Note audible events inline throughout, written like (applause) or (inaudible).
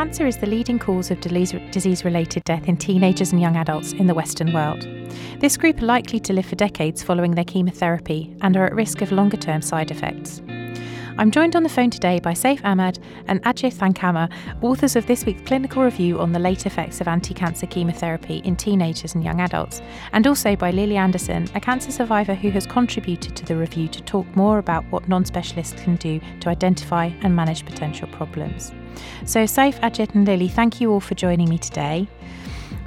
cancer is the leading cause of disease related death in teenagers and young adults in the Western world. This group are likely to live for decades following their chemotherapy and are at risk of longer term side effects. I'm joined on the phone today by Saif Ahmad and Ajay Thankamma, authors of this week's clinical review on the late effects of anti cancer chemotherapy in teenagers and young adults, and also by Lily Anderson, a cancer survivor who has contributed to the review to talk more about what non specialists can do to identify and manage potential problems. So, Saif, Ajay, and Lily, thank you all for joining me today.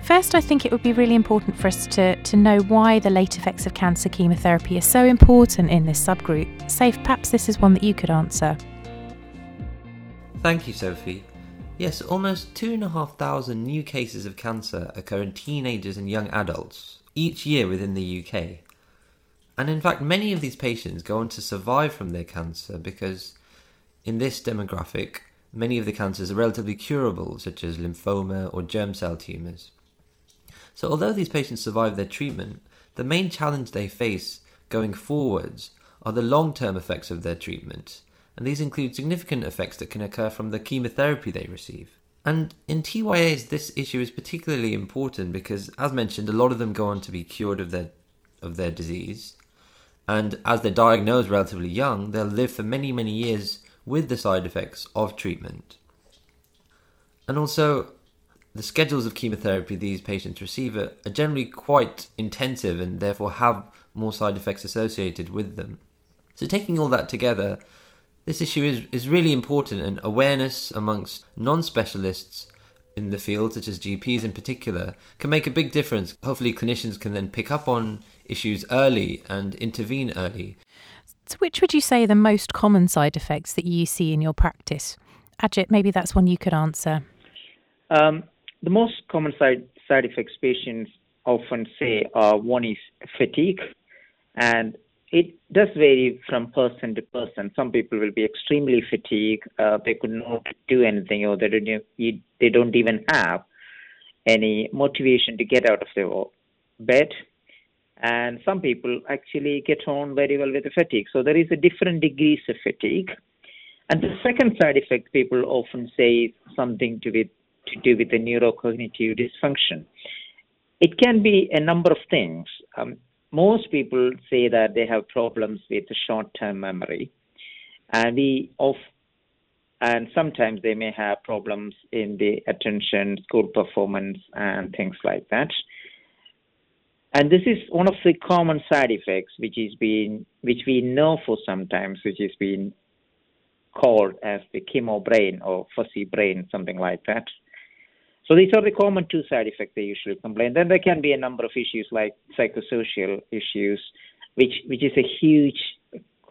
First, I think it would be really important for us to, to know why the late effects of cancer chemotherapy are so important in this subgroup. Saif, perhaps this is one that you could answer. Thank you, Sophie. Yes, almost 2,500 new cases of cancer occur in teenagers and young adults each year within the UK. And in fact, many of these patients go on to survive from their cancer because in this demographic, many of the cancers are relatively curable, such as lymphoma or germ cell tumours. So, although these patients survive their treatment, the main challenge they face going forwards are the long term effects of their treatment, and these include significant effects that can occur from the chemotherapy they receive. And in TYAs, this issue is particularly important because, as mentioned, a lot of them go on to be cured of their of their disease, and as they're diagnosed relatively young, they'll live for many, many years with the side effects of treatment. And also, the schedules of chemotherapy these patients receive are, generally quite intensive and therefore have more side effects associated with them. So, taking all that together, this issue is, is really important, and awareness amongst non specialists in the field, such as GPs in particular, can make a big difference. Hopefully, clinicians can then pick up on issues early and intervene early. So, which would you say are the most common side effects that you see in your practice? Ajit, maybe that's one you could answer. Um, the most common side, side effects patients often say uh, one is fatigue, and it does vary from person to person. Some people will be extremely fatigued; uh, they could not do anything, or they don't, they don't even have any motivation to get out of their bed. And some people actually get on very well with the fatigue. So there is a different degrees of fatigue. And the second side effect people often say is something to with to do with the neurocognitive dysfunction. It can be a number of things. Um, most people say that they have problems with the short-term memory, and we of and sometimes they may have problems in the attention, school performance, and things like that. And this is one of the common side effects, which is being, which we know for sometimes, which is being called as the chemo brain or fuzzy brain, something like that. So these are the common two side effects they usually complain. Then there can be a number of issues like psychosocial issues, which which is a huge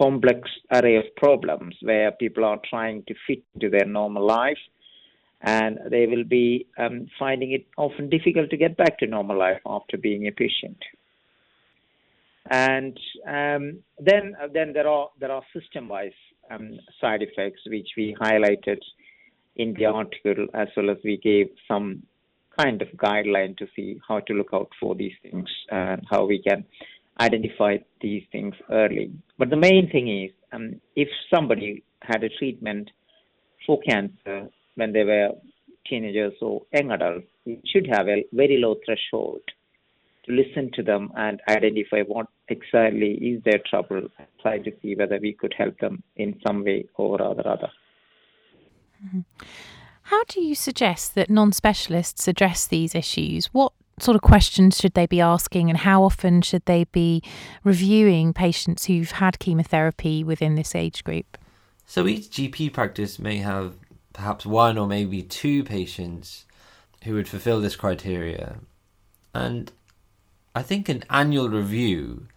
complex array of problems where people are trying to fit into their normal life and they will be um, finding it often difficult to get back to normal life after being a patient. And um, then then there are there are system wise um, side effects which we highlighted in the article, as well as we gave some kind of guideline to see how to look out for these things and how we can identify these things early. But the main thing is, um, if somebody had a treatment for cancer when they were teenagers or young adults, we should have a very low threshold to listen to them and identify what exactly is their trouble try to see whether we could help them in some way or other. other. Mm-hmm. How do you suggest that non specialists address these issues? What sort of questions should they be asking, and how often should they be reviewing patients who've had chemotherapy within this age group? So each GP practice may have perhaps one or maybe two patients who would fulfill this criteria. And I think an annual review,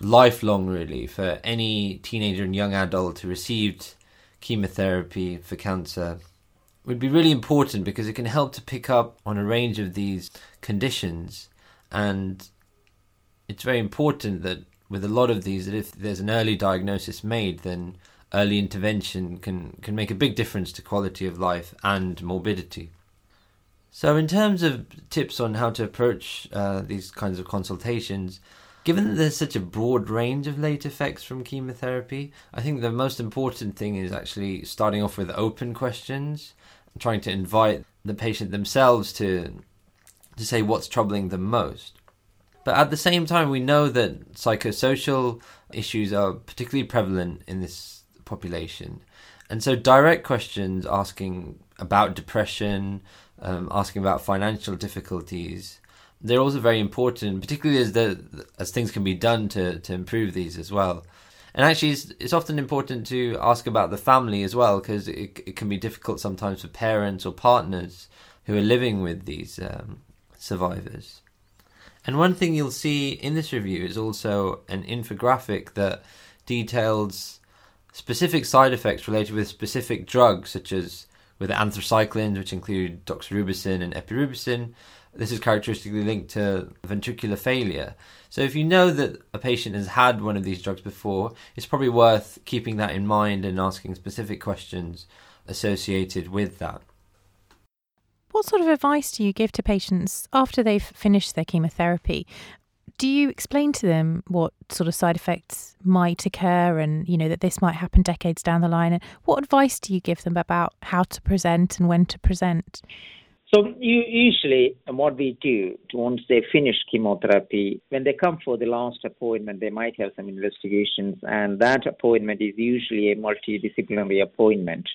lifelong really, for any teenager and young adult who received chemotherapy for cancer would be really important because it can help to pick up on a range of these conditions and it's very important that with a lot of these that if there's an early diagnosis made then early intervention can can make a big difference to quality of life and morbidity so in terms of tips on how to approach uh, these kinds of consultations Given that there's such a broad range of late effects from chemotherapy, I think the most important thing is actually starting off with open questions trying to invite the patient themselves to to say what's troubling them most. But at the same time, we know that psychosocial issues are particularly prevalent in this population. And so, direct questions asking about depression, um, asking about financial difficulties, they're also very important, particularly as the as things can be done to to improve these as well. And actually, it's, it's often important to ask about the family as well, because it, it can be difficult sometimes for parents or partners who are living with these um, survivors. And one thing you'll see in this review is also an infographic that details specific side effects related with specific drugs, such as with anthracyclines, which include doxorubicin and epirubicin. This is characteristically linked to ventricular failure. So, if you know that a patient has had one of these drugs before, it's probably worth keeping that in mind and asking specific questions associated with that. What sort of advice do you give to patients after they've finished their chemotherapy? Do you explain to them what sort of side effects might occur and, you know, that this might happen decades down the line? And what advice do you give them about how to present and when to present? So you, usually, um, what we do once they finish chemotherapy, when they come for the last appointment, they might have some investigations, and that appointment is usually a multidisciplinary appointment,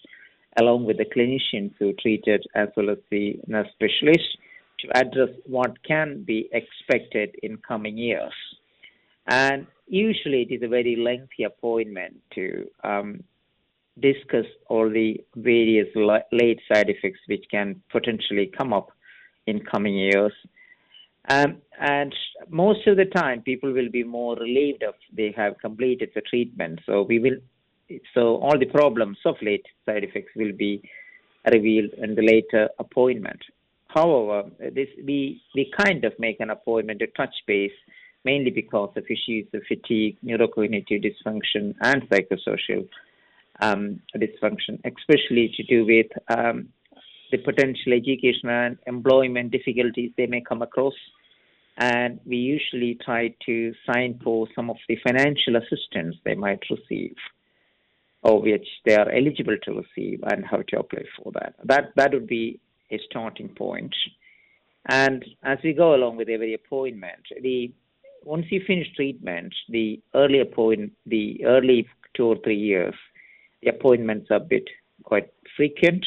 along with the clinicians who treated as well as the nurse specialist, to address what can be expected in coming years. And usually, it is a very lengthy appointment to um, discuss all the various late side effects which can potentially come up in coming years. Um, and most of the time, people will be more relieved if they have completed the treatment. So we will, so all the problems of late side effects will be revealed in the later appointment. However, this we we kind of make an appointment to touch base mainly because of issues of fatigue, neurocognitive dysfunction, and psychosocial um, dysfunction, especially to do with um, the potential education and employment difficulties they may come across. And we usually try to sign for some of the financial assistance they might receive, or which they are eligible to receive, and how to apply for that. That that would be a starting point. And as we go along with every appointment, the once you finish treatment, the early appointment, the early two or three years, the appointments are a bit quite frequent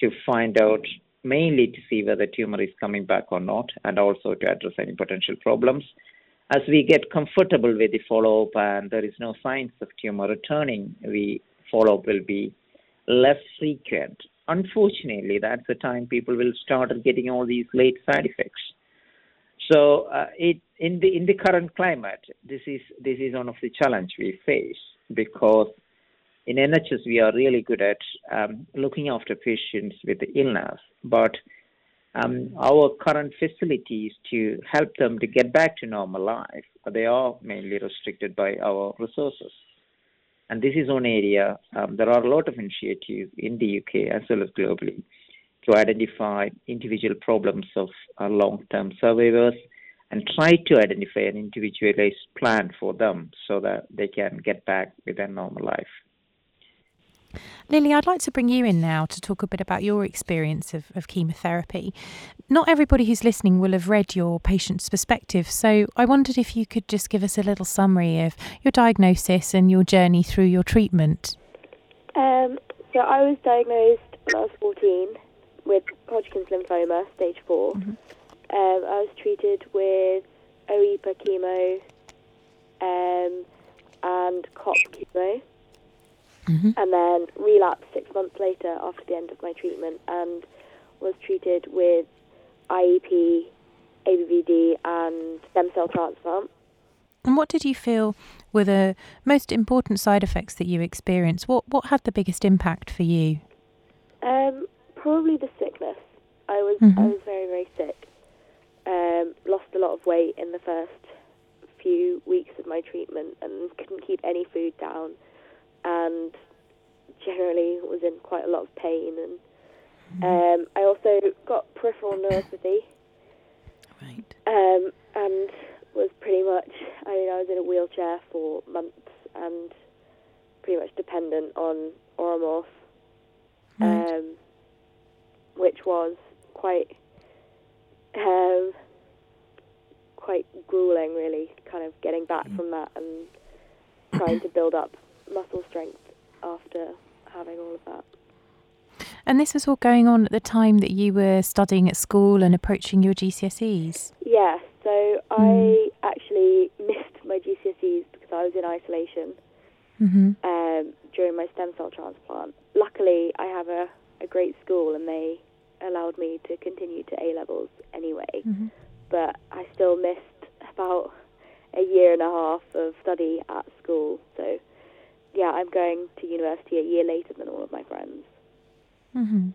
to find out mainly to see whether the tumor is coming back or not and also to address any potential problems. As we get comfortable with the follow up and there is no signs of tumor returning, the follow up will be less frequent. Unfortunately, that's the time people will start getting all these late side effects. So, uh, it, in the in the current climate, this is this is one of the challenge we face because in NHS, we are really good at um, looking after patients with illness, but um, our current facilities to help them to get back to normal life, they are mainly restricted by our resources. And this is one area, um, there are a lot of initiatives in the UK as well as globally to identify individual problems of uh, long term survivors and try to identify an individualized plan for them so that they can get back with their normal life. Lily, I'd like to bring you in now to talk a bit about your experience of, of chemotherapy. Not everybody who's listening will have read your patient's perspective, so I wondered if you could just give us a little summary of your diagnosis and your journey through your treatment. Um, so I was diagnosed when I was 14 with Hodgkin's lymphoma, stage 4. Mm-hmm. Um, I was treated with OEPA chemo um, and COP chemo mm-hmm. and then relapsed six months later after the end of my treatment and was treated with IEP, ABVD, and stem cell transplant. And what did you feel were the most important side effects that you experienced? What what had the biggest impact for you? Um, probably the sickness. I was mm-hmm. I was very very sick. Um, lost a lot of weight in the first few weeks of my treatment and couldn't keep any food down and generally was in quite a lot of pain. And mm-hmm. um, I also got peripheral neuropathy. Right. Um, and was pretty much, I mean, I was in a wheelchair for months and pretty much dependent on Oramorph. Right. Um, which was quite um, quite grueling, really. Kind of getting back Mm. from that and trying to build up muscle strength after having all of that. And this was all going on at the time that you were studying at school and approaching your GCSEs. Yeah, so I actually missed my GCSEs because I was in isolation Mm-hmm. um, during my stem cell transplant. Luckily, I have a, a great school and they allowed me to continue to A levels anyway. Mhm. But I still missed about a year and a half of study at school. So, yeah, I'm going to university a year later than all of my friends. hmm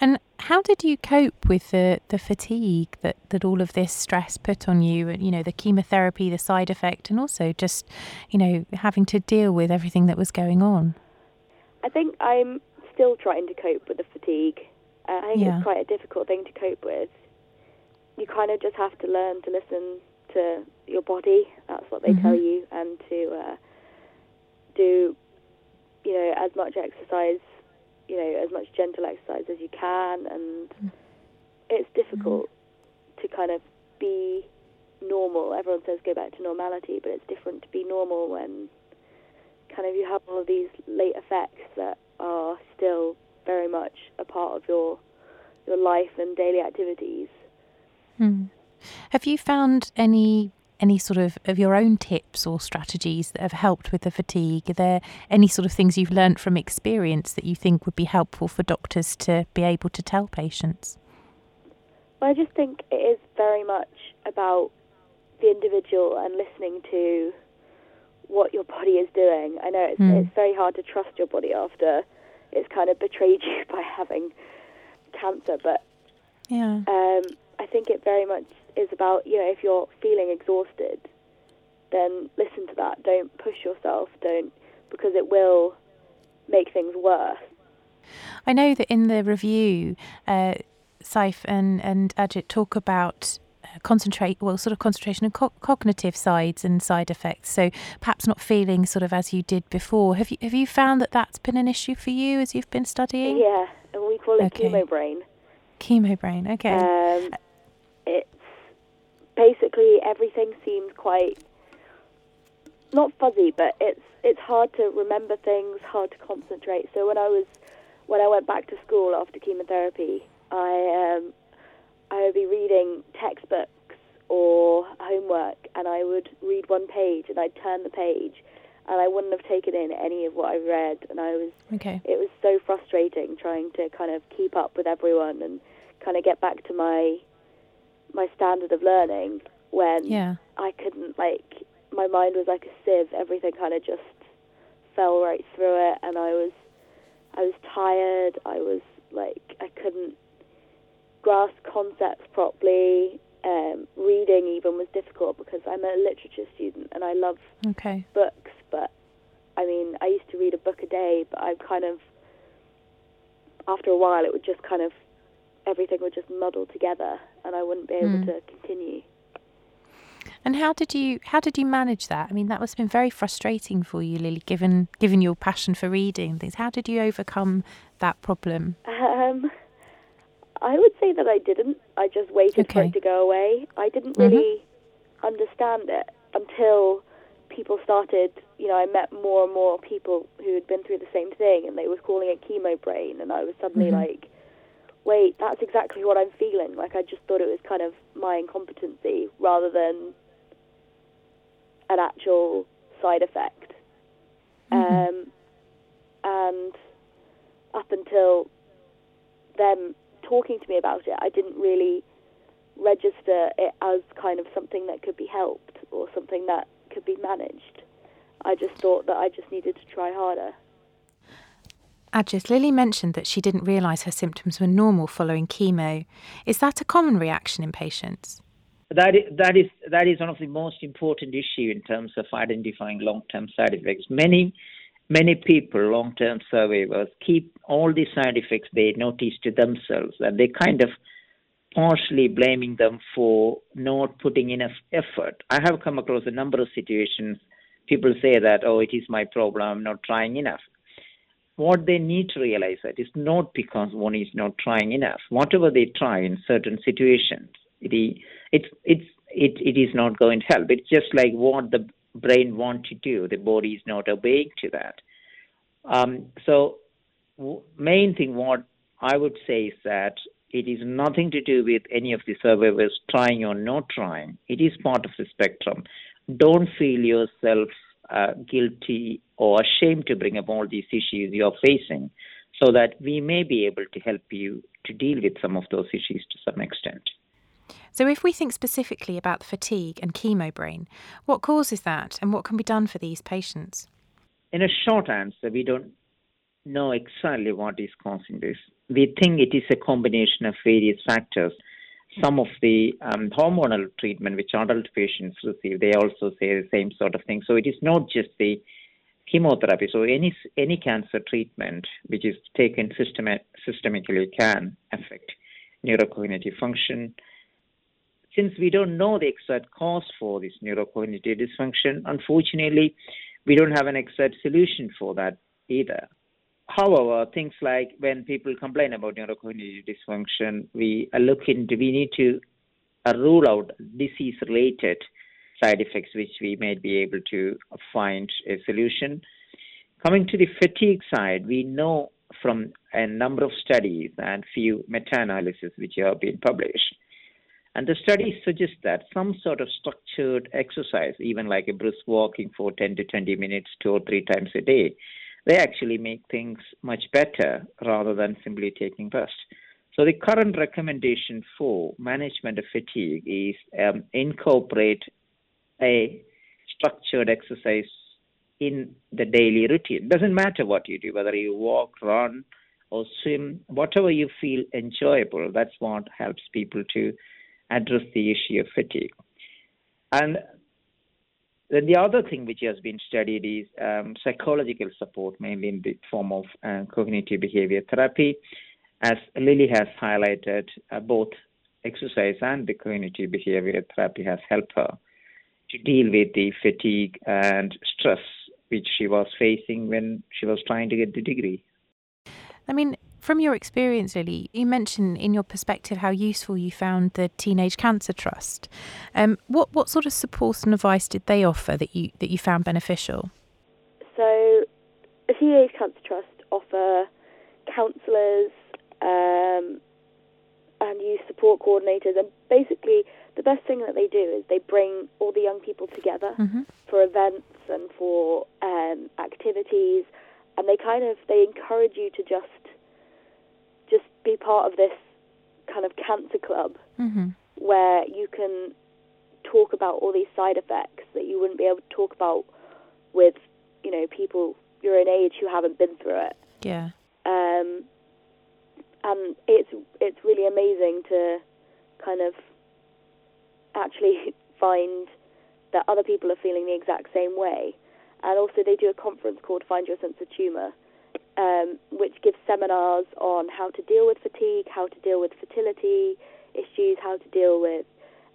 And how did you cope with the, the fatigue that, that all of this stress put on you? And, you know, the chemotherapy, the side effect, and also just, you know, having to deal with everything that was going on. I think I'm still trying to cope with the fatigue. Uh, I think Yeah. it's quite a difficult thing to cope with. You kind of just have to learn to listen to your body. That's what they Mhm. tell you, and to uh, do, you know, as much exercise, you know, as much gentle exercise as you can. And it's difficult to kind of be normal. Everyone says go back to normality, but it's different to be normal when kind of you have all of these late effects that are still very much a part of your your life and daily activities. Hmm. Have you found any any sort of, of your own tips or strategies that have helped with the fatigue? Are there any sort of things you've learnt from experience that you think would be helpful for doctors to be able to tell patients? Well, I just think it is very much about the individual and listening to what your body is doing. I know it's, Hmm. it's very hard to trust your body after it's kind of betrayed (laughs) you by having cancer, but Yeah. um, I think it very much is about you know if you're feeling exhausted, then listen to that. Don't push yourself. Don't because it will make things worse. I know that in the review, uh, Saif and, and Ajit talk about uh, concentrate, well, sort of concentration and co- cognitive sides and side effects. So perhaps not feeling sort of as you did before. Have you have you found that that's been an issue for you as you've been studying? Yeah, and we call it Okay. chemo brain. Chemo brain. Okay. Um, basically everything seems quite not fuzzy, but it's it's hard to remember things, hard to concentrate. So when I was when I went back to school after chemotherapy, I um, I would be reading textbooks or homework, and I would read one page, and I'd turn the page, and I wouldn't have taken in any of what I read, and I was okay. it was so frustrating trying to kind of keep up with everyone and kind of get back to my my standard of learning when Yeah. I couldn't like my mind was like a sieve everything kind of just fell right through it and I was I was tired I was like I couldn't grasp concepts properly um, reading even was difficult because I'm a literature student and I love Okay. books, but I mean, I used to read a book a day, but I kind of, after a while, it would just kind of, everything would just muddle together, and I wouldn't be able Hmm. to continue. And how did you how did you manage that? I mean, that must have been very frustrating for you, Lily, given given your passion for reading and things. How did you overcome that problem? Um, I would say that I didn't. I just waited for it to go away. I didn't Mhm. really understand it until people started. You know, I met more and more people who had been through the same thing, and they were calling it chemo brain, and I was suddenly Mhm. like, "Wait, that's exactly what I'm feeling." Like I just thought it was kind of my incompetency rather than an actual side effect. Mhm. Um, and up until them talking to me about it, I didn't really register it as kind of something that could be helped or something that could be managed. I just thought that I just needed to try harder. Ajit, Lily mentioned that she didn't realise her symptoms were normal following chemo. Is that a common reaction in patients? That is, that is that is one of the most important issue in terms of identifying long-term side effects. Many many people, long-term survivors, keep all the side effects they notice to themselves, and they kind of partially blaming them for not putting enough effort. I have come across a number of situations. People say that, oh, it is my problem, I'm not trying enough. What they need to realize that is not because one is not trying enough. Whatever they try in certain situations, it it's it's it, it is not going to help. It's just like what the brain wants to do. The body is not obeying to that. Um, so, w- main thing what I would say is that it is nothing to do with any of the survivors trying or not trying. It is part of the spectrum. Don't feel yourself uh, guilty or ashamed to bring up all these issues you're facing so that we may be able to help you to deal with some of those issues to some extent. So, if we think specifically about the fatigue and chemo brain, what causes that and what can be done for these patients? In a short answer, we don't know exactly what is causing this. We think it is a combination of various factors. Some of the um, hormonal treatment which adult patients receive, they also say the same sort of thing. So it is not just the chemotherapy. So any any cancer treatment which is taken system- systemically can affect neurocognitive function. Since we don't know the exact cause for this neurocognitive dysfunction, unfortunately, we don't have an exact solution for that either. However, things like when people complain about neurocognitive dysfunction, we look into, we need to uh, rule out disease related side effects which we may be able to find a solution. Coming to the fatigue side, we know from a number of studies and few meta analyses which have been published. And the studies suggest that some sort of structured exercise, even like a brisk walking for 10 to 20 minutes, two or three times a day, they actually make things much better rather than simply taking rest. So the current recommendation for management of fatigue is um, incorporate a structured exercise in the daily routine. It Doesn't matter what you do, whether you walk, run, or swim, whatever you feel enjoyable. That's what helps people to address the issue of fatigue. And then the other thing which has been studied is um, psychological support, mainly in the form of uh, cognitive behavior therapy. As Lily has highlighted, uh, both exercise and the cognitive behavior therapy has helped her to deal with the fatigue and stress which she was facing when she was trying to get the degree. I mean, from your experience, Lily, you mentioned in your perspective how useful you found the Teenage Cancer Trust. Um, what what sort of support and advice did they offer that you that you found beneficial? So, the Teenage Cancer Trust offer counsellors um, and youth support coordinators, and basically the best thing that they do is they bring all the young people together mm-hmm. for events and for um, activities, and they kind of they encourage you to just just be part of this kind of cancer club mm-hmm. where you can talk about all these side effects that you wouldn't be able to talk about with, you know, people your own age who haven't been through it. Yeah. Um, and it's it's really amazing to kind of actually (laughs) find that other people are feeling the exact same way. And also, they do a conference called Find Your Sense of Tumour, um, which gives seminars on how to deal with fatigue, how to deal with fertility issues, how to deal with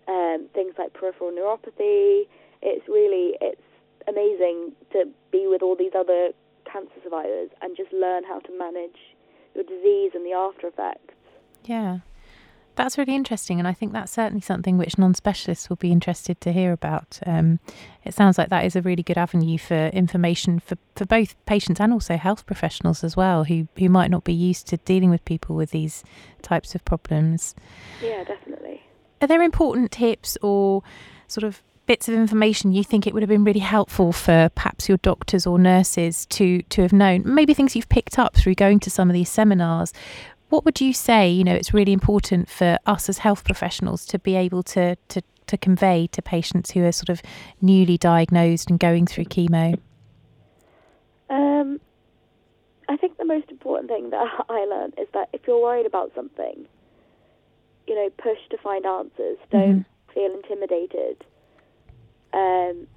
um, things like peripheral neuropathy. It's really it's amazing to be with all these other cancer survivors and just learn how to manage your disease and the after effects. Yeah. That's really interesting, and I think that's certainly something which non specialists will be interested to hear about. Um, it sounds like that is a really good avenue for information for, for both patients and also health professionals as well, who, who might not be used to dealing with people with these types of problems. Yeah, definitely. Are there important tips or sort of bits of information you think it would have been really helpful for perhaps your doctors or nurses to to have known maybe things you've picked up through going to some of these seminars what would you say you know it's really important for us as health professionals to be able to to to convey to patients who are sort of newly diagnosed and going through chemo um, I think the most important thing that (laughs) I learned is that if you're worried about something, you know, push to find answers. Don't mm-hmm. feel intimidated. Um,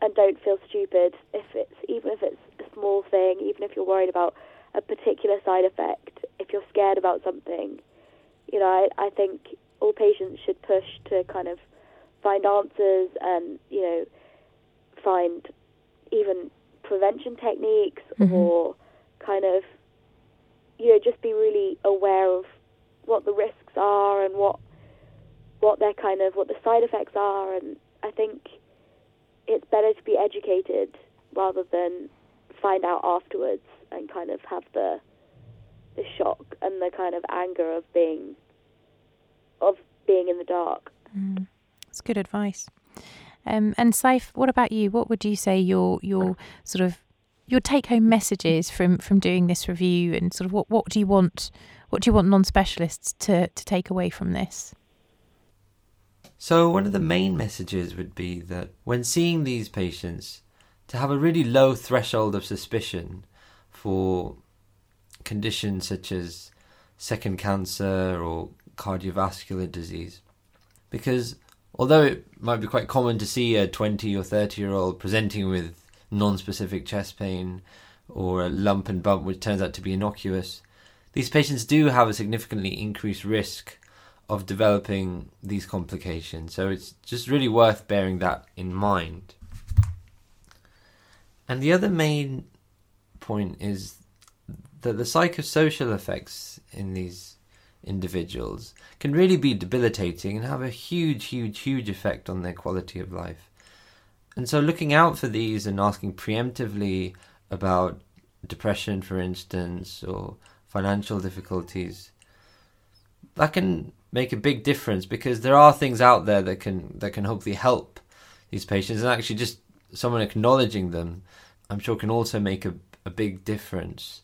and don't feel stupid if it's even if it's a small thing, even if you're worried about a particular side effect, if you're scared about something, you know, I, I think all patients should push to kind of find answers and, you know, find even prevention techniques mm-hmm. or kind of, you know, just be really aware of what the risks are and what what their kind of what the side effects are and I think it's better to be educated rather than find out afterwards and kind of have the the shock and the kind of anger of being of being in the dark. Mm. That's good advice. Um, and Saif, what about you? What would you say your your sort of your take home messages from from doing this review and sort of what what do you want what do you want non specialists to to take away from this? So one of the main messages would be that when seeing these patients, to have a really low threshold of suspicion for conditions such as second cancer or cardiovascular disease. Because although it might be quite common to see a 20 or 30 year old presenting with non specific chest pain or a lump and bump which turns out to be innocuous, these patients do have a significantly increased risk of developing these complications. So it's just really worth bearing that in mind. And the other main point is that the psychosocial effects in these individuals can really be debilitating and have a huge, huge, huge effect on their quality of life. And so, looking out for these and asking preemptively about depression, for instance, or financial difficulties, that can make a big difference because there are things out there that can that can hopefully help these patients, and actually just someone acknowledging them, I'm sure, can also make a, a big difference.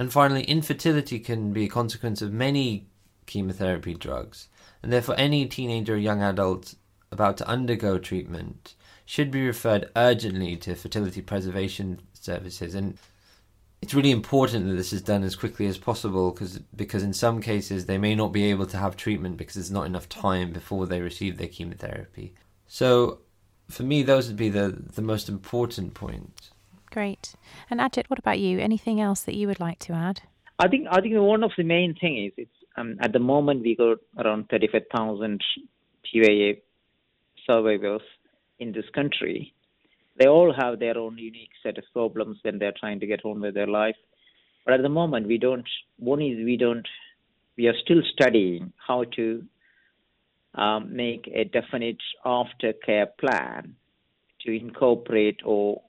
And finally, infertility can be a consequence of many chemotherapy drugs, and therefore, any teenager or young adult about to undergo treatment should be referred urgently to fertility preservation services. And it's really important that this is done as quickly as possible because because in some cases they may not be able to have treatment because there's not enough time before they receive their chemotherapy. So for me those would be the the most important points. Great. And Ajit, what about you? Anything else that you would like to add? I think I think one of the main thing is it's um, at the moment we got around 35,000 TYA survivors in this country. They all have their own unique set of problems when they're trying to get on with their life. But at the moment, we don't. One is we don't. We are still studying how to um, make a definite aftercare plan to incorporate or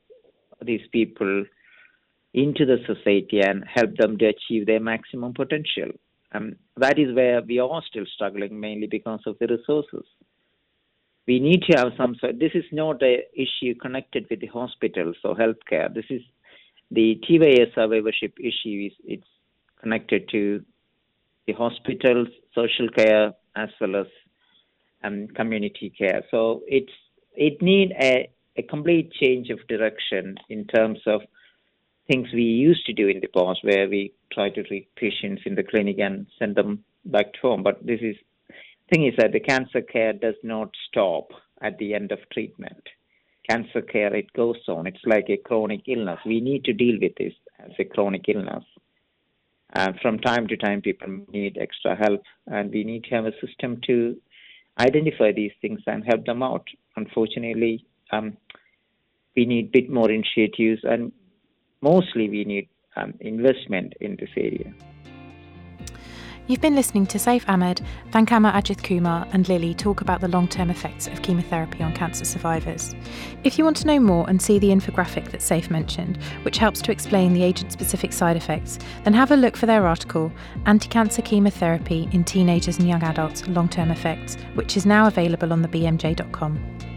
these people into the society and help them to achieve their maximum potential. Um, that is where we are still struggling, mainly because of the resources. We need to have some sort. This is not a issue connected with the hospitals or healthcare. This is the TYA survivorship issue. Is it's connected to the hospitals, social care, as well as um, community care. So it's it need a a complete change of direction in terms of things we used to do in the past, where we try to treat patients in the clinic and send them back to home. But this is thing is that the cancer care does not stop at the end of treatment. Cancer care it goes on. It's like a chronic illness. We need to deal with this as a chronic illness. And from time to time, people need extra help, and we need to have a system to identify these things and help them out. Unfortunately, um, we need a bit more initiatives and mostly we need um, investment in this area. You've been listening to Saif Ahmad, Thankamma Ajith Kumar, and Lily talk about the long term effects of chemotherapy on cancer survivors. If you want to know more and see the infographic that Saif mentioned, which helps to explain the agent specific side effects, then have a look for their article, Anti Cancer Chemotherapy in Teenagers and Young Adults Long Term Effects, which is now available on the BMJ.com.